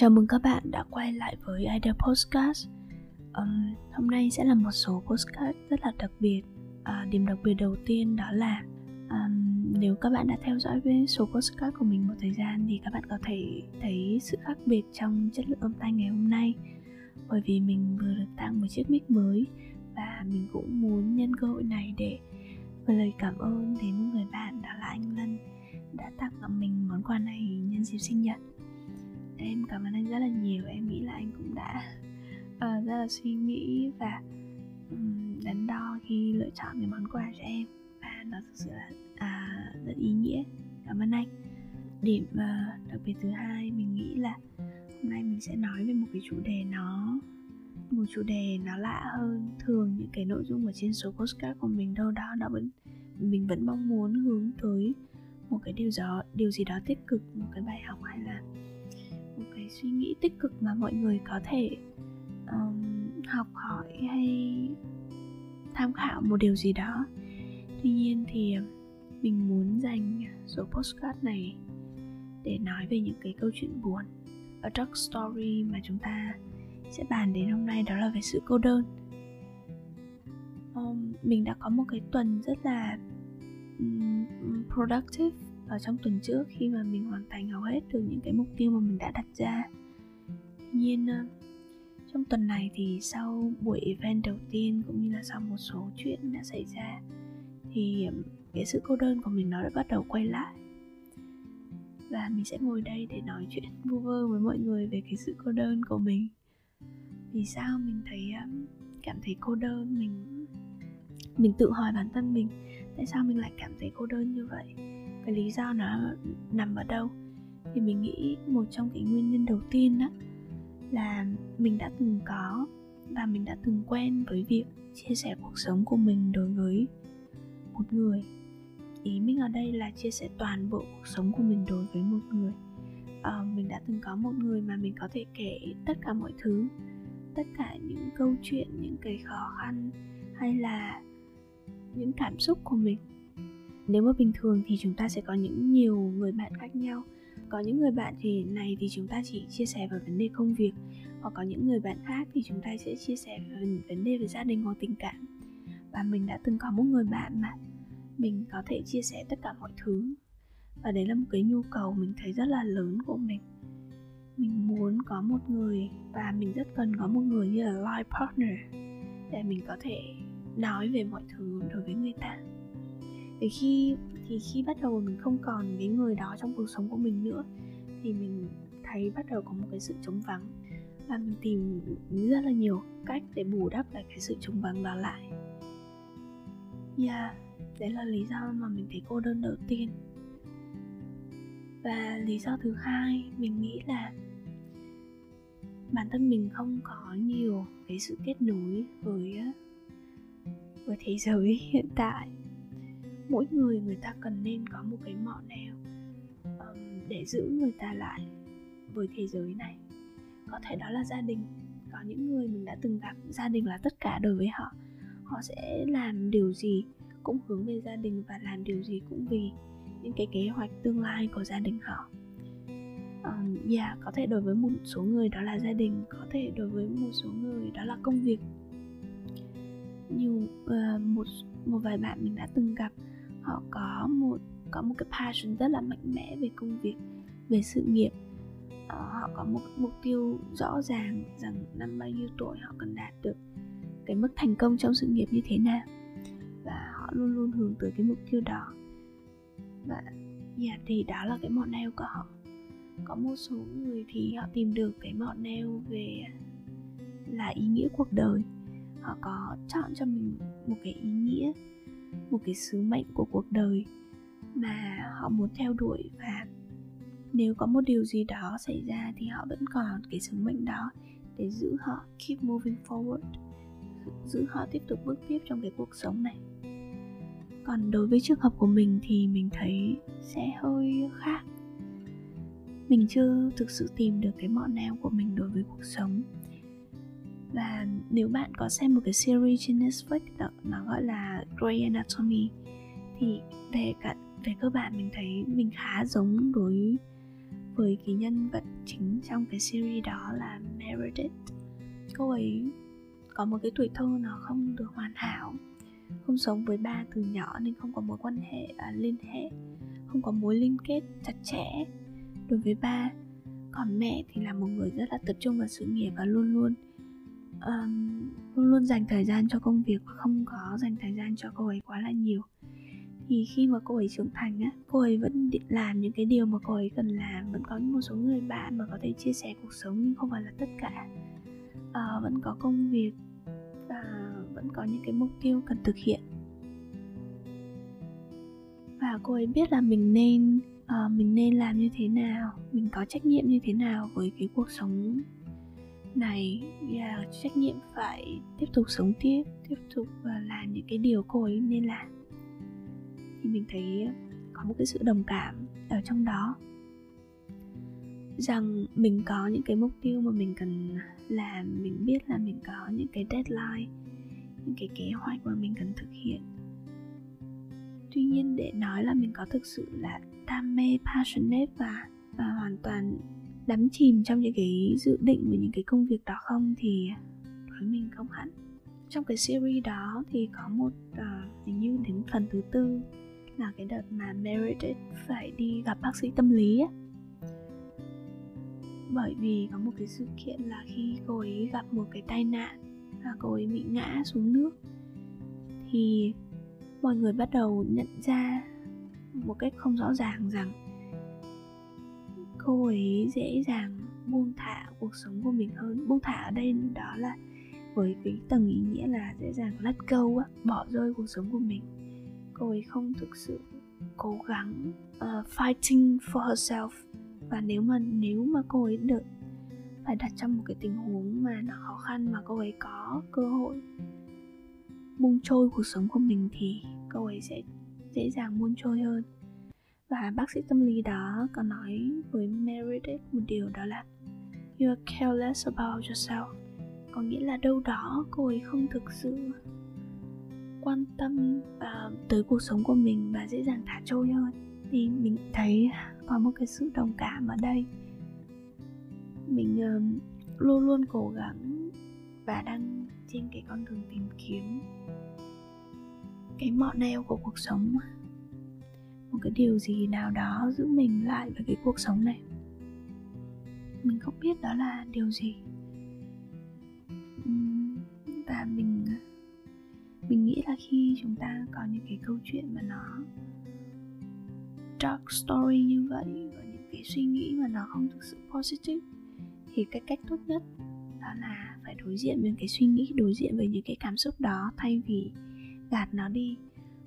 Chào mừng các bạn đã quay lại với Idea Postcard um, Hôm nay sẽ là một số postcard rất là đặc biệt. À, Điểm đặc biệt đầu tiên đó là um, Nếu các bạn đã theo dõi với số postcard của mình một thời gian Thì các bạn có thể thấy sự khác biệt trong chất lượng âm thanh ngày hôm nay. Bởi vì mình vừa được tặng một chiếc mic mới Và mình cũng muốn nhân cơ hội này để Một lời cảm ơn đến một người bạn đó là anh Lân Đã tặng mình món quà này nhân dịp sinh nhật em cảm ơn anh rất là nhiều em nghĩ là anh cũng đã uh, rất là suy nghĩ và um, đắn đo khi lựa chọn cái món quà cho em. Và nó thực sự là uh, rất ý nghĩa. Cảm ơn anh. Điểm uh, đặc biệt thứ hai mình nghĩ là hôm nay mình sẽ nói về một cái chủ đề nó một chủ đề nó lạ hơn thường những cái nội dung ở trên số postcard của mình đâu đó nó vẫn mình vẫn mong muốn hướng tới một cái điều đó điều gì đó tích cực một cái bài học hay là một cái suy nghĩ tích cực mà mọi người có thể um, học hỏi hay tham khảo một điều gì đó. Tuy nhiên thì mình muốn dành số postcard này để nói về những cái câu chuyện buồn ở dark story mà chúng ta sẽ bàn đến hôm nay đó là về sự cô đơn. Um, mình đã có một cái tuần rất là um, productive ở trong tuần trước khi mà mình hoàn thành hầu hết được những cái mục tiêu mà mình đã đặt ra. Tuy nhiên ờ, trong tuần này thì sau buổi event đầu tiên cũng như là sau một số chuyện đã xảy ra, thì cái sự cô đơn của mình nó đã bắt đầu quay lại. Và mình sẽ ngồi đây để nói chuyện vu vơ với mọi người về cái sự cô đơn của mình. Vì sao mình thấy cảm thấy cô đơn, mình mình tự hỏi bản thân mình, tại sao mình lại cảm thấy cô đơn như vậy? Cái lý do nó nằm ở đâu? Thì mình nghĩ một trong cái nguyên nhân đầu tiên đó là mình đã từng có và mình đã từng quen với việc chia sẻ cuộc sống của mình đối với một người. Ý mình ở đây là chia sẻ toàn bộ cuộc sống của mình đối với một người. À, mình đã từng có một người mà mình có thể kể tất cả mọi thứ tất cả những câu chuyện những cái khó khăn hay là những cảm xúc của mình nếu mà bình thường thì chúng ta sẽ có những nhiều người bạn khác nhau. Có những người bạn thì này thì chúng ta chỉ chia sẻ về vấn đề công việc, hoặc có những người bạn khác thì chúng ta sẽ chia sẻ về vấn đề về gia đình hoặc tình cảm. Và mình đã từng có một người bạn mà, mình có thể chia sẻ tất cả mọi thứ. Và đấy là một cái nhu cầu mình thấy rất là lớn của mình. Mình muốn có một người, và mình rất cần có một người như là life partner để mình có thể nói về mọi thứ đối với người ta thì khi thì khi bắt đầu mình không còn cái người đó trong cuộc sống của mình nữa, thì mình thấy bắt đầu có một cái sự trống vắng. Và mình tìm rất là nhiều cách để bù đắp lại cái sự trống vắng đó lại. Yeah đấy là lý do mà mình thấy cô đơn đầu tiên. Và lý do thứ hai, mình nghĩ là bản thân mình không có nhiều cái sự kết nối với với thế giới hiện tại mỗi người người ta cần nên có một cái mỏ neo um, để giữ người ta lại với thế giới này. Có thể đó là gia đình. Có những người mình đã từng gặp gia đình là tất cả đối với họ. Họ sẽ làm điều gì cũng hướng về gia đình và làm điều gì cũng vì những cái kế hoạch tương lai của gia đình họ. Um, yeah, dạ, có thể đối với một số người đó là gia đình có thể đối với một số người đó là công việc. Nhiều uh, ờ, một một vài bạn mình đã từng gặp họ có một có một cái passion rất là mạnh mẽ về công việc về sự nghiệp. Uh, họ có một mục tiêu rõ ràng rằng năm bao nhiêu tuổi họ cần đạt được cái mức thành công trong sự nghiệp như thế nào. Và họ luôn luôn hướng tới cái mục tiêu đó. Và yeah, thì đó là cái mọn neo của họ. Có một số người thì họ tìm được cái mọn neo về là ý nghĩa cuộc đời. Họ có chọn cho mình một cái ý nghĩa một cái sứ mệnh của cuộc đời mà họ muốn theo đuổi. Và nếu có một điều gì đó xảy ra thì họ vẫn còn cái sứ mệnh đó để giữ họ, keep moving forward, giữ họ tiếp tục bước tiếp trong cái cuộc sống này. Còn đối với trường hợp của mình thì mình thấy sẽ hơi khác. Mình chưa thực sự tìm được cái mọn nào của mình đối với cuộc sống và nếu bạn có xem một cái series trên Netflix đó, nó gọi là Grey Anatomy thì về cả về cơ bản mình thấy mình khá giống đối với cái nhân vật chính trong cái series đó là Meredith. Cô ấy có một cái tuổi thơ nó không được hoàn hảo không sống với ba từ nhỏ nên không có mối quan hệ à, liên hệ không có mối liên kết chặt chẽ đối với ba. Còn mẹ thì là một người rất là tập trung vào sự nghiệp và luôn luôn um, luôn luôn dành thời gian cho công việc và không có dành thời gian cho cô ấy quá là nhiều. Thì khi mà cô ấy trưởng thành á cô ấy vẫn làm những cái điều mà cô ấy cần làm vẫn có một số người bạn mà có thể chia sẻ cuộc sống nhưng không phải là tất cả. Uh, vẫn có công việc và vẫn có những cái mục tiêu cần thực hiện. Và cô ấy biết là mình nên uh, mình nên làm như thế nào mình có trách nhiệm như thế nào với cái cuộc sống này và trách nhiệm phải tiếp tục sống tiếp tiếp tục và làm những cái điều cô ấy nên làm. Thì mình thấy ờ, có một cái sự đồng cảm ở trong đó. Rằng mình có những cái mục tiêu mà mình cần làm, mình biết là mình có những cái deadline, những cái kế hoạch mà mình cần thực hiện. Tuy nhiên để nói là mình có thực sự là đam mê, passionate và và hoàn toàn đắm chìm trong những cái dự định và những cái công việc đó không thì với mình không hẳn trong cái series đó thì có một uh, hình như đến phần thứ tư là cái đợt mà Meredith phải đi gặp bác sĩ tâm lý ấy. bởi vì có một cái sự kiện là khi cô ấy gặp một cái tai nạn và cô ấy bị ngã xuống nước thì mọi người bắt đầu nhận ra một cách không rõ ràng rằng cô ấy dễ dàng buông thả cuộc sống của mình hơn. Buông thả ở đây đó là với cái tầng ý nghĩa là dễ dàng let go á bỏ rơi cuộc sống của mình. Cô ấy không thực sự cố gắng uh, fighting for herself. Và nếu mà nếu mà cô ấy được phải đặt trong một cái tình huống mà nó khó khăn mà cô ấy có cơ hội buông trôi cuộc sống của mình thì cô ấy sẽ dễ dàng buông trôi hơn và bác sĩ tâm lý đó có nói với Meredith một điều đó là You are careless about yourself. Có nghĩa là đâu đó cô ấy không thực sự quan tâm uh, tới cuộc sống của mình và dễ dàng thả trôi hơn. Thì mình thấy có một cái sự đồng cảm ở đây. Mình uh, luôn luôn cố gắng và đang trên cái con đường tìm kiếm cái mọ neo của cuộc sống một cái điều gì nào đó giữ mình lại với cái cuộc sống này. Mình không biết đó là điều gì. Và mình mình nghĩ là khi chúng ta có những cái câu chuyện mà nó dark story như vậy và những cái suy nghĩ mà nó không thực sự positive, thì cái cách tốt nhất đó là phải đối diện với cái suy nghĩ, đối diện với những cái cảm xúc đó thay vì gạt nó đi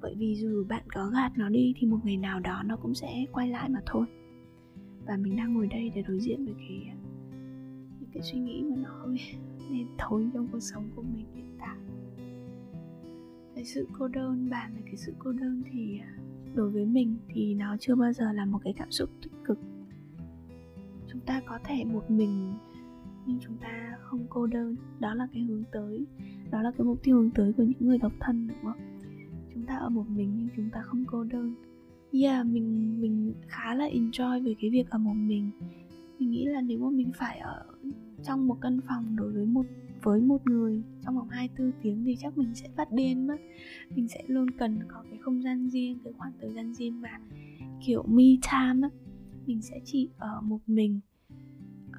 bởi vì dù bạn có gạt nó đi thì một ngày nào đó nó cũng sẽ quay lại mà thôi. Và mình đang ngồi đây để đối diện với cái, những cái suy nghĩ mà nó hơi nên thối trong cuộc sống của mình hiện tại. Cái sự cô đơn bàn về cái sự cô đơn thì, đối với mình thì nó chưa bao giờ là một cái cảm xúc tích cực. Chúng ta có thể một mình, nhưng chúng ta không cô đơn. Đó là cái hướng tới, đó là cái mục tiêu hướng tới của những người độc thân, đúng không? Chúng ta ở một mình nhưng chúng ta không cô đơn. Yeah mình mình khá là enjoy về cái việc ở một mình. Mình nghĩ là nếu mà mình phải ở trong một căn phòng đối với một với một người trong vòng 24 tiếng thì chắc mình sẽ phát điên mất. Mình sẽ luôn cần có cái không gian riêng cái khoảng thời gian riêng mà kiểu me time á. Mình sẽ chỉ ở một mình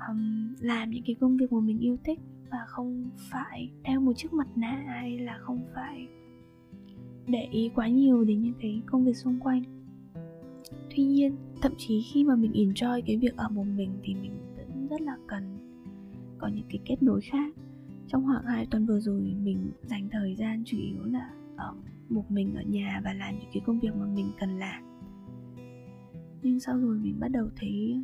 um, làm những cái công việc mà mình yêu thích và không phải đeo một chiếc mặt nạ hay là không phải để ý quá nhiều đến những cái công việc xung quanh. Tuy nhiên, thậm chí khi mà mình enjoy cái việc ở một mình thì mình vẫn rất là cần có những cái kết nối khác. Trong khoảng hai tuần vừa rồi, mình dành thời gian chủ yếu là ở một mình ở nhà và làm những cái công việc mà mình cần làm. Nhưng sau rồi mình bắt đầu thấy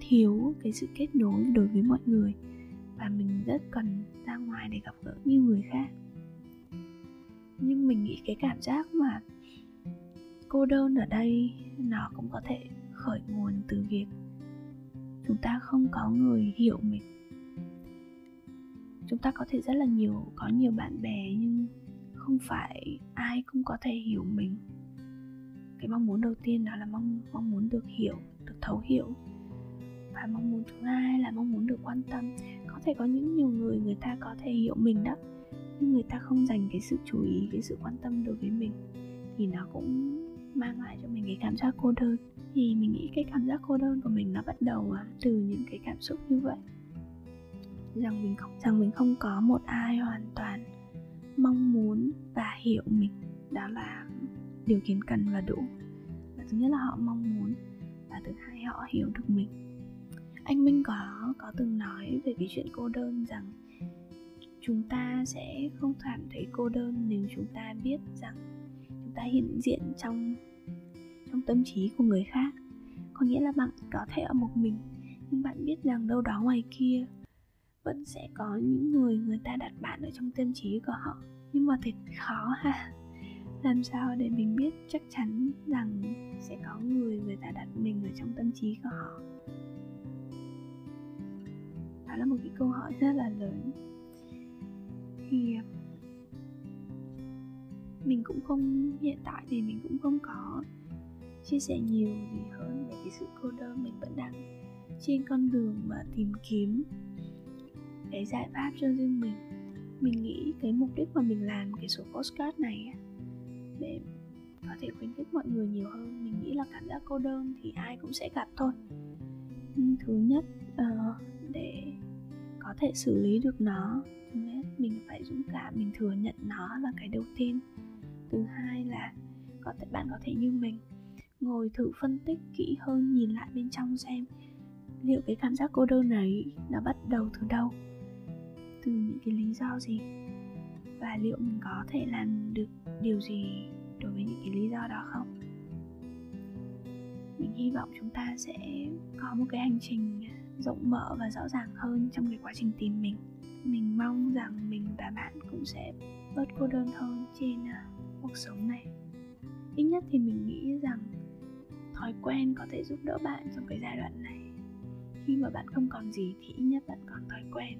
thiếu cái sự kết nối đối với mọi người và mình rất cần ra ngoài để gặp gỡ nhiều người khác nhưng mình nghĩ cái cảm giác mà cô đơn ở đây nó cũng có thể khởi nguồn từ việc chúng ta không có người hiểu mình. Chúng ta có thể rất là nhiều, có nhiều bạn bè nhưng không phải ai cũng có thể hiểu mình. Cái mong muốn đầu tiên đó là mong mong muốn được hiểu, được thấu hiểu. Và mong muốn thứ hai là mong muốn được quan tâm. Có thể có những nhiều người người ta có thể hiểu mình đó nhưng người ta không dành cái sự chú ý, cái sự quan tâm đối với mình thì nó cũng mang lại cho mình cái cảm giác cô đơn. Thì mình nghĩ cái cảm giác cô đơn của mình nó bắt đầu à, từ những cái cảm xúc như vậy. Rằng mình không, rằng mình không có một ai hoàn toàn mong muốn và hiểu mình. Đó là điều kiện cần và đủ. Và thứ nhất là họ mong muốn và thứ hai họ hiểu được mình. Anh minh có có từng nói về cái chuyện cô đơn rằng chúng ta sẽ không cảm thấy cô đơn nếu chúng ta biết rằng chúng ta hiện diện trong trong tâm trí của người khác. Có nghĩa là bạn có thể ở một mình, nhưng bạn biết rằng đâu đó ngoài kia vẫn sẽ có những người người ta đặt bạn ở trong tâm trí của họ. Nhưng mà thật khó ha. Làm sao để mình biết chắc chắn rằng sẽ có người người ta đặt mình ở trong tâm trí của họ? Đó là một cái câu hỏi rất là lớn thì mình cũng không, hiện tại thì mình cũng không có chia sẻ nhiều gì hơn về cái sự cô đơn mình vẫn đang trên con đường mà tìm kiếm cái giải pháp cho riêng mình. Mình nghĩ cái mục đích mà mình làm cái số postcard này để có thể khuyến khích mọi người nhiều hơn, mình nghĩ là cảm giác cô đơn thì ai cũng sẽ gặp thôi. Thứ nhất ờ, để có thể xử lý được nó thứ mình phải dũng cảm, mình thừa nhận nó là cái đầu tiên. Thứ hai là có thể, bạn có thể như mình, ngồi thử phân tích kỹ hơn, nhìn lại bên trong xem liệu cái cảm giác cô đơn này nó bắt đầu từ đâu, từ những cái lý do gì, và liệu mình có thể làm được điều gì đối với những cái lý do đó không. Mình hy vọng chúng ta sẽ có một cái hành trình rộng mở và rõ ràng hơn trong cái quá trình tìm mình mình mong rằng mình và bạn cũng sẽ bớt cô đơn hơn trên uh, cuộc sống này. Ít nhất thì mình nghĩ rằng thói quen có thể giúp đỡ bạn trong cái giai đoạn này. Khi mà bạn không còn gì thì ít nhất bạn còn thói quen.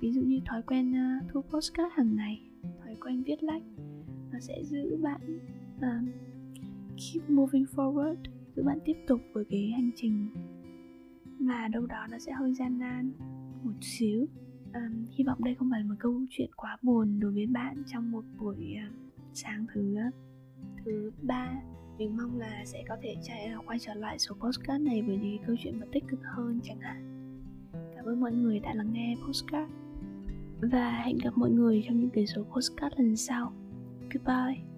Ví dụ như thói quen uh, thu postcard hàng ngày thói quen viết lách nó sẽ giữ bạn uh, keep moving forward giữ bạn tiếp tục với cái hành trình. Mà đâu đó nó sẽ hơi gian nan một xíu um, hy vọng đây không phải là một câu chuyện quá buồn đối với bạn trong một buổi uh, sáng thứ thứ ba mình mong là sẽ có thể chạy à, quay trở lại số postcard này với những câu chuyện mà tích cực hơn chẳng hạn. Cảm ơn mọi người đã lắng nghe postcard và hẹn gặp mọi người trong những cái số postcard lần sau. Goodbye.